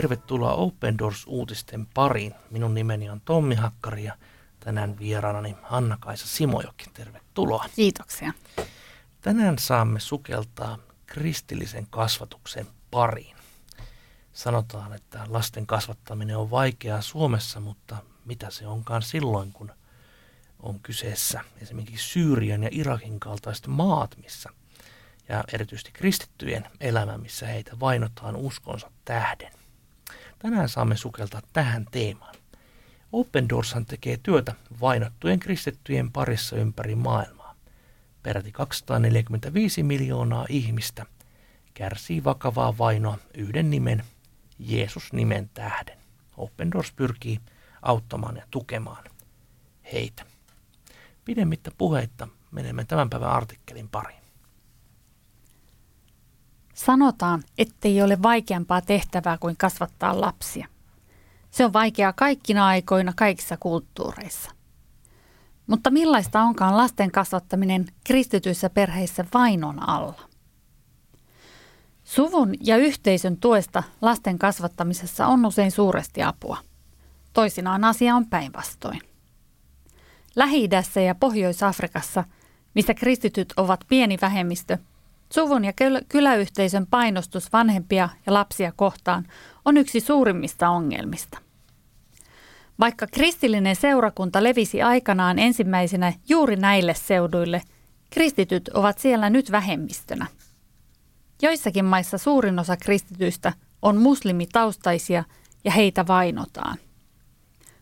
Tervetuloa Open Doors-uutisten pariin. Minun nimeni on Tommi Hakkari ja tänään vieraanani Hanna-Kaisa Simojoki. Tervetuloa. Kiitoksia. Tänään saamme sukeltaa kristillisen kasvatuksen pariin. Sanotaan, että lasten kasvattaminen on vaikeaa Suomessa, mutta mitä se onkaan silloin, kun on kyseessä esimerkiksi Syyrian ja Irakin kaltaiset maat, missä ja erityisesti kristittyjen elämä, missä heitä vainotaan uskonsa tähden. Tänään saamme sukeltaa tähän teemaan. Open Doorshan tekee työtä vainottujen kristittyjen parissa ympäri maailmaa. Peräti 245 miljoonaa ihmistä kärsii vakavaa vainoa yhden nimen, Jeesus-nimen tähden. Open Doors pyrkii auttamaan ja tukemaan heitä. Pidemmittä puheitta menemme tämän päivän artikkelin pariin. Sanotaan, ettei ole vaikeampaa tehtävää kuin kasvattaa lapsia. Se on vaikeaa kaikkina aikoina kaikissa kulttuureissa. Mutta millaista onkaan lasten kasvattaminen kristityissä perheissä vainon alla? Suvun ja yhteisön tuesta lasten kasvattamisessa on usein suuresti apua. Toisinaan asia on päinvastoin. lähi ja Pohjois-Afrikassa, missä kristityt ovat pieni vähemmistö, Suvun ja kyläyhteisön painostus vanhempia ja lapsia kohtaan on yksi suurimmista ongelmista. Vaikka kristillinen seurakunta levisi aikanaan ensimmäisenä juuri näille seuduille, kristityt ovat siellä nyt vähemmistönä. Joissakin maissa suurin osa kristityistä on muslimitaustaisia ja heitä vainotaan.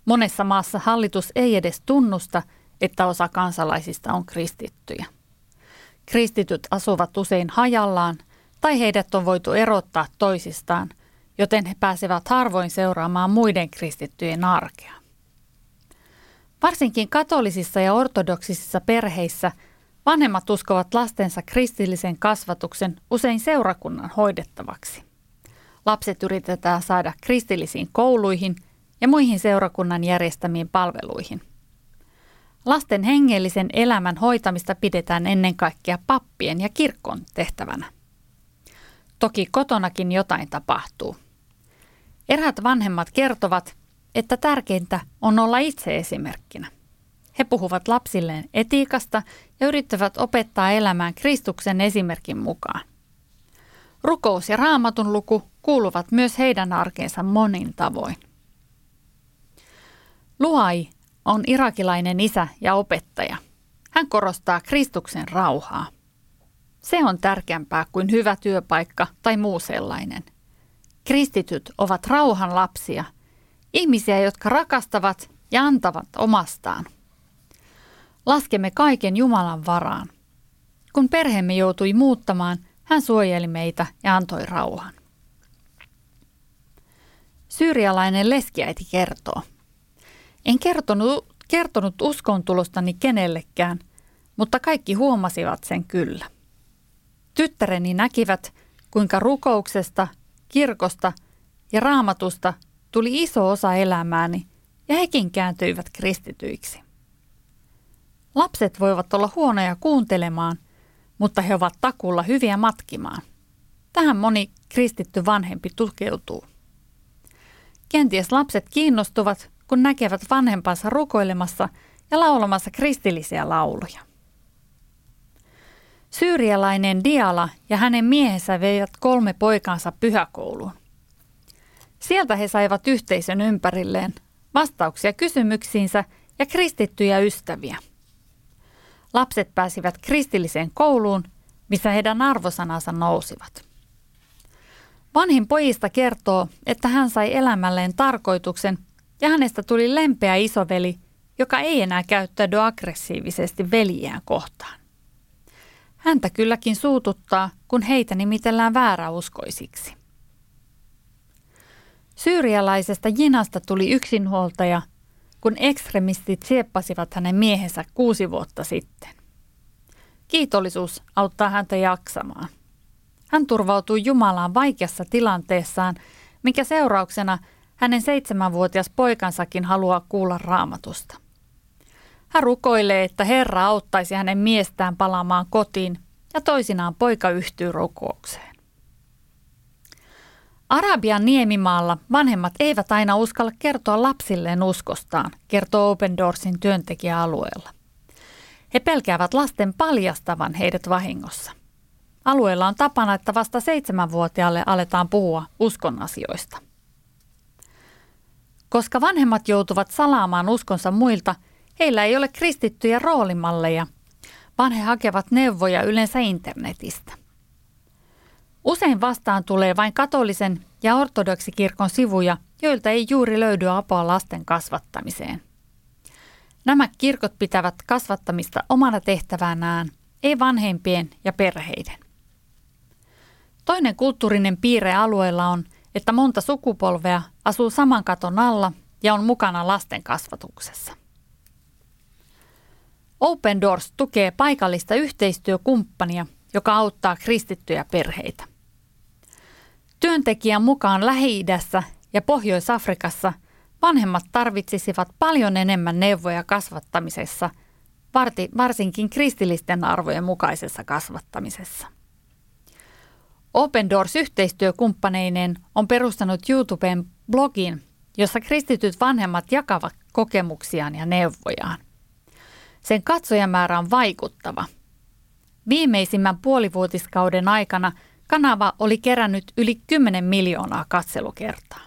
Monessa maassa hallitus ei edes tunnusta, että osa kansalaisista on kristittyjä. Kristityt asuvat usein hajallaan tai heidät on voitu erottaa toisistaan, joten he pääsevät harvoin seuraamaan muiden kristittyjen arkea. Varsinkin katolisissa ja ortodoksisissa perheissä vanhemmat uskovat lastensa kristillisen kasvatuksen usein seurakunnan hoidettavaksi. Lapset yritetään saada kristillisiin kouluihin ja muihin seurakunnan järjestämiin palveluihin. Lasten hengellisen elämän hoitamista pidetään ennen kaikkea pappien ja kirkon tehtävänä. Toki kotonakin jotain tapahtuu. Erät vanhemmat kertovat, että tärkeintä on olla itse esimerkkinä. He puhuvat lapsilleen etiikasta ja yrittävät opettaa elämään Kristuksen esimerkin mukaan. Rukous ja raamatun luku kuuluvat myös heidän arkeensa monin tavoin. Luai on irakilainen isä ja opettaja. Hän korostaa Kristuksen rauhaa. Se on tärkeämpää kuin hyvä työpaikka tai muu sellainen. Kristityt ovat rauhan lapsia, ihmisiä, jotka rakastavat ja antavat omastaan. Laskemme kaiken Jumalan varaan. Kun perheemme joutui muuttamaan, hän suojeli meitä ja antoi rauhan. Syyrialainen leskiäiti kertoo – en kertonut, kertonut uskontulostani kenellekään, mutta kaikki huomasivat sen kyllä. Tyttäreni näkivät, kuinka rukouksesta, kirkosta ja raamatusta tuli iso osa elämääni ja hekin kääntyivät kristityiksi. Lapset voivat olla huonoja kuuntelemaan, mutta he ovat takulla hyviä matkimaan. Tähän moni kristitty vanhempi tukeutuu. Kenties lapset kiinnostuvat kun näkevät vanhempansa rukoilemassa ja laulamassa kristillisiä lauluja. Syyrialainen Diala ja hänen miehensä veivät kolme poikaansa pyhäkouluun. Sieltä he saivat yhteisön ympärilleen, vastauksia kysymyksiinsä ja kristittyjä ystäviä. Lapset pääsivät kristilliseen kouluun, missä heidän arvosanansa nousivat. Vanhin pojista kertoo, että hän sai elämälleen tarkoituksen ja hänestä tuli lempeä isoveli, joka ei enää käyttäydy aggressiivisesti veljiään kohtaan. Häntä kylläkin suututtaa, kun heitä nimitellään vääräuskoisiksi. Syyrialaisesta Jinasta tuli yksinhuoltaja, kun ekstremistit sieppasivat hänen miehensä kuusi vuotta sitten. Kiitollisuus auttaa häntä jaksamaan. Hän turvautui Jumalaan vaikeassa tilanteessaan, minkä seurauksena – hänen seitsemänvuotias poikansakin haluaa kuulla raamatusta. Hän rukoilee, että Herra auttaisi hänen miestään palaamaan kotiin ja toisinaan poika yhtyy rukoukseen. Arabian niemimaalla vanhemmat eivät aina uskalla kertoa lapsilleen uskostaan, kertoo Open Doorsin työntekijäalueella. He pelkäävät lasten paljastavan heidät vahingossa. Alueella on tapana, että vasta seitsemänvuotiaalle aletaan puhua uskon asioista. Koska vanhemmat joutuvat salaamaan uskonsa muilta, heillä ei ole kristittyjä roolimalleja, vaan he hakevat neuvoja yleensä internetistä. Usein vastaan tulee vain katolisen ja ortodoksikirkon sivuja, joilta ei juuri löydy apua lasten kasvattamiseen. Nämä kirkot pitävät kasvattamista omana tehtävänään, ei vanhempien ja perheiden. Toinen kulttuurinen piirre alueella on, että monta sukupolvea asuu saman katon alla ja on mukana lasten kasvatuksessa. Open Doors tukee paikallista yhteistyökumppania, joka auttaa kristittyjä perheitä. Työntekijän mukaan Lähi-idässä ja Pohjois-Afrikassa vanhemmat tarvitsisivat paljon enemmän neuvoja kasvattamisessa, varsinkin kristillisten arvojen mukaisessa kasvattamisessa. Open Doors yhteistyökumppaneineen on perustanut YouTubeen blogin, jossa kristityt vanhemmat jakavat kokemuksiaan ja neuvojaan. Sen katsojamäärä on vaikuttava. Viimeisimmän puolivuotiskauden aikana kanava oli kerännyt yli 10 miljoonaa katselukertaa.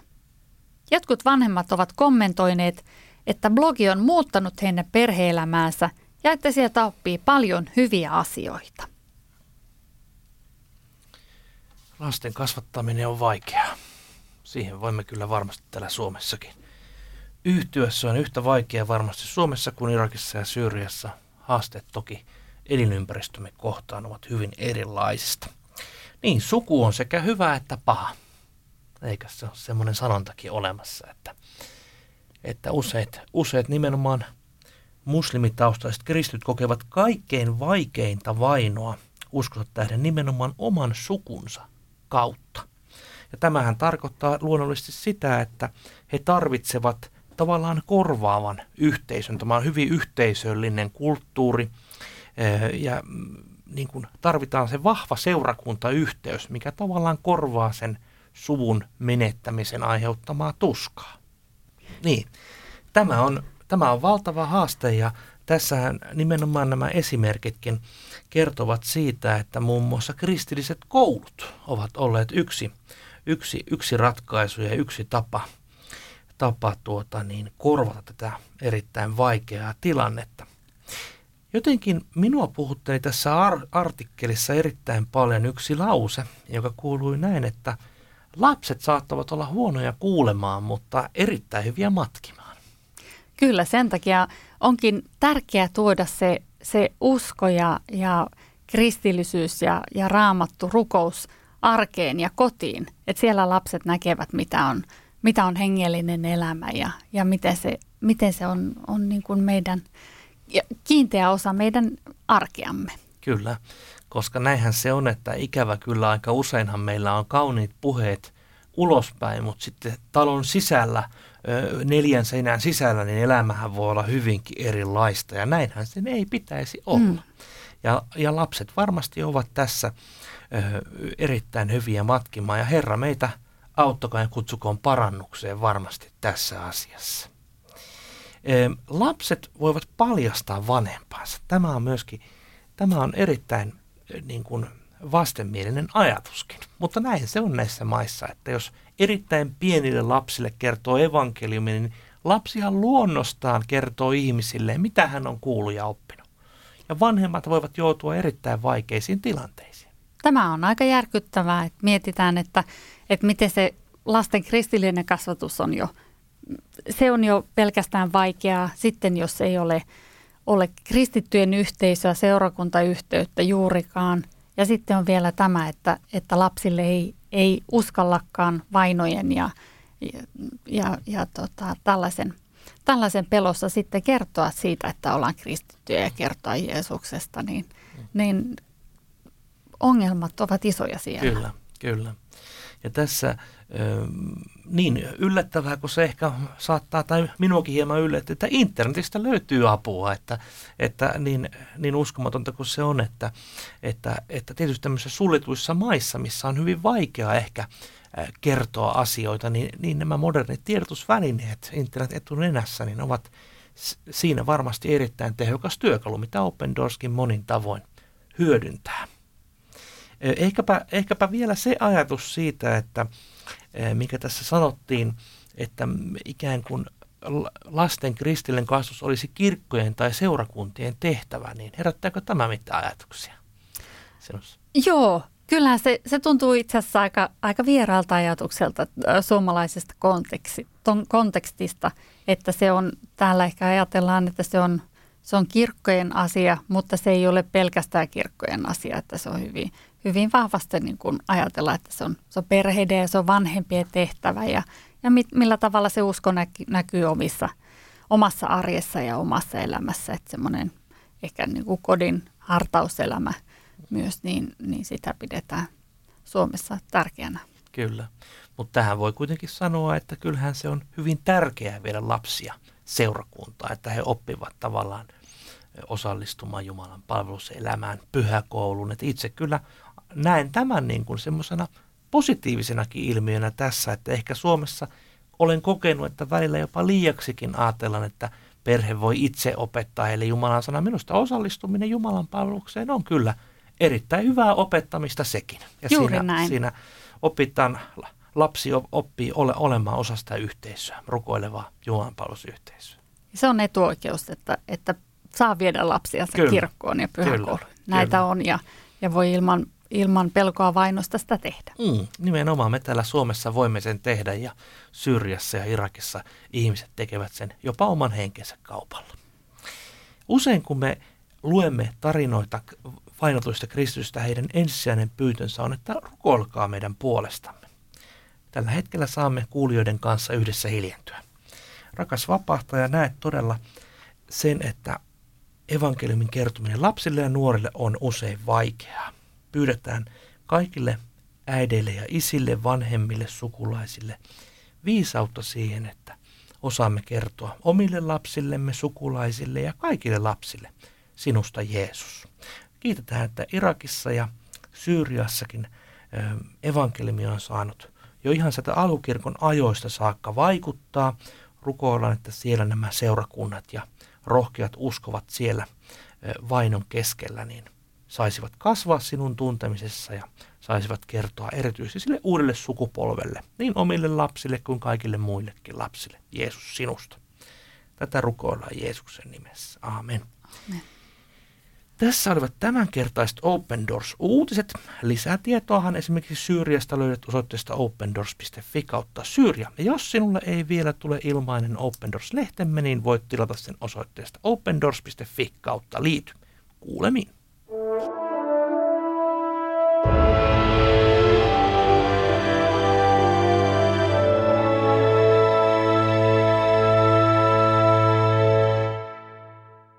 Jotkut vanhemmat ovat kommentoineet, että blogi on muuttanut heidän perheelämäänsä ja että sieltä oppii paljon hyviä asioita. Lasten kasvattaminen on vaikeaa. Siihen voimme kyllä varmasti täällä Suomessakin. Yhtyessä on yhtä vaikeaa varmasti Suomessa kuin Irakissa ja Syyriassa. Haasteet toki elinympäristömme kohtaan ovat hyvin erilaisista. Niin, suku on sekä hyvä että paha. Eikä se ole semmoinen sanontakin olemassa, että, että useat, useat nimenomaan muslimitaustaiset kristyt kokevat kaikkein vaikeinta vainoa uskonsa tähden nimenomaan oman sukunsa kautta. Ja tämähän tarkoittaa luonnollisesti sitä, että he tarvitsevat tavallaan korvaavan yhteisön. Tämä on hyvin yhteisöllinen kulttuuri eh, ja mm, niin kuin tarvitaan se vahva seurakuntayhteys, mikä tavallaan korvaa sen suvun menettämisen aiheuttamaa tuskaa. Niin, tämä on, tämä on valtava haaste ja tässähän nimenomaan nämä esimerkitkin kertovat siitä, että muun muassa kristilliset koulut ovat olleet yksi, yksi, yksi ratkaisu ja yksi tapa, tapa tuota, niin korvata tätä erittäin vaikeaa tilannetta. Jotenkin minua puhutteli tässä ar- artikkelissa erittäin paljon yksi lause, joka kuului näin, että lapset saattavat olla huonoja kuulemaan, mutta erittäin hyviä matkimaan. Kyllä, sen takia onkin tärkeää tuoda se, se usko ja, ja kristillisyys ja, ja raamattu rukous arkeen ja kotiin. Että siellä lapset näkevät, mitä on, mitä on hengellinen elämä ja, ja miten se, miten se on, on niin kuin meidän kiinteä osa meidän arkeamme. Kyllä, koska näinhän se on, että ikävä kyllä aika useinhan meillä on kauniit puheet ulospäin, mutta sitten talon sisällä, neljän seinän sisällä, niin elämähän voi olla hyvinkin erilaista ja näinhän sen ei pitäisi olla. Mm. Ja, ja lapset varmasti ovat tässä ö, erittäin hyviä matkimaan ja Herra meitä auttakaa ja kutsukoon parannukseen varmasti tässä asiassa. Ö, lapset voivat paljastaa vanhempansa. Tämä on myöskin, tämä on erittäin niin kuin vastenmielinen ajatuskin. Mutta näin se on näissä maissa, että jos erittäin pienille lapsille kertoo evankeliumi, niin lapsihan luonnostaan kertoo ihmisille, mitä hän on kuullut ja oppinut. Ja vanhemmat voivat joutua erittäin vaikeisiin tilanteisiin. Tämä on aika järkyttävää, että mietitään, että, että miten se lasten kristillinen kasvatus on jo, se on jo pelkästään vaikeaa. Sitten jos ei ole, ole kristittyjen yhteisöä, seurakuntayhteyttä juurikaan – ja sitten on vielä tämä, että, että lapsille ei, ei uskallakaan vainojen ja, ja, ja, tota, tällaisen, tällaisen pelossa sitten kertoa siitä, että ollaan kristittyjä ja kertoa Jeesuksesta, niin, niin ongelmat ovat isoja siellä. Kyllä, kyllä. Ja tässä niin yllättävää kuin se ehkä saattaa, tai minuakin hieman yllättää, että internetistä löytyy apua, että, että niin, niin uskomatonta kuin se on, että, että, että tietysti tämmöisissä suljetuissa maissa, missä on hyvin vaikea ehkä kertoa asioita, niin, niin nämä modernit tiedotusvälineet internet etunenässä, niin ovat siinä varmasti erittäin tehokas työkalu, mitä Open Doorskin monin tavoin hyödyntää. Ehkäpä, ehkäpä vielä se ajatus siitä, että mikä tässä sanottiin, että ikään kuin lasten kristillinen kasvus olisi kirkkojen tai seurakuntien tehtävä, niin herättääkö tämä mitään ajatuksia sinussa? Joo, kyllähän se, se tuntuu itse asiassa aika, aika vieraalta ajatukselta suomalaisesta konteksti, ton, kontekstista, että se on, täällä ehkä ajatellaan, että se on, se on kirkkojen asia, mutta se ei ole pelkästään kirkkojen asia, että se on hyvin, hyvin vahvasti niin kuin ajatella, että se on, se on perheiden ja se on vanhempien tehtävä ja, ja mit, millä tavalla se usko näky, näkyy omissa, omassa arjessa ja omassa elämässä, että semmoinen ehkä niin kuin kodin hartauselämä myös, niin, niin sitä pidetään Suomessa tärkeänä. Kyllä, mutta tähän voi kuitenkin sanoa, että kyllähän se on hyvin tärkeää viedä lapsia seurakuntaan, että he oppivat tavallaan osallistumaan Jumalan palveluselämään, pyhäkouluun. Että itse kyllä näen tämän niin kuin semmoisena positiivisenakin ilmiönä tässä, että ehkä Suomessa olen kokenut, että välillä jopa liiaksikin ajatellaan, että perhe voi itse opettaa heille Jumalan sana. Minusta osallistuminen Jumalan palvelukseen on kyllä erittäin hyvää opettamista sekin. Ja Juuri siinä, näin. siinä opitaan, lapsi oppii ole, olemaan osa sitä yhteisöä, rukoilevaa Jumalan palvelusyhteisöä. Se on etuoikeus, että, että saa viedä lapsia kirkkoon ja pyhäkouluun. Näitä kyllä. on ja, ja voi ilman ilman pelkoa vainosta sitä tehdä. Mm, nimenomaan me täällä Suomessa voimme sen tehdä ja Syrjässä ja Irakissa ihmiset tekevät sen jopa oman henkensä kaupalla. Usein kun me luemme tarinoita vainotuista kristystä, heidän ensisijainen pyytönsä on, että rukoilkaa meidän puolestamme. Tällä hetkellä saamme kuulijoiden kanssa yhdessä hiljentyä. Rakas vapahtaja, näet todella sen, että evankeliumin kertominen lapsille ja nuorille on usein vaikeaa pyydetään kaikille äideille ja isille, vanhemmille, sukulaisille viisautta siihen, että osaamme kertoa omille lapsillemme, sukulaisille ja kaikille lapsille sinusta Jeesus. Kiitetään, että Irakissa ja Syyriassakin evankeliumi on saanut jo ihan sitä alukirkon ajoista saakka vaikuttaa. Rukoillaan, että siellä nämä seurakunnat ja rohkeat uskovat siellä vainon keskellä, niin saisivat kasvaa sinun tuntemisessa ja saisivat kertoa erityisesti sille uudelle sukupolvelle, niin omille lapsille kuin kaikille muillekin lapsille, Jeesus sinusta. Tätä rukoillaan Jeesuksen nimessä. Amen. Amen. Tässä olivat tämänkertaiset Open Doors-uutiset. Lisää tietoahan esimerkiksi Syyriasta löydät osoitteesta opendoors.fi kautta Syyria. Ja jos sinulle ei vielä tule ilmainen Open Doors-lehtemme, niin voit tilata sen osoitteesta opendoors.fi kautta liity. Kuulemiin. Thank you.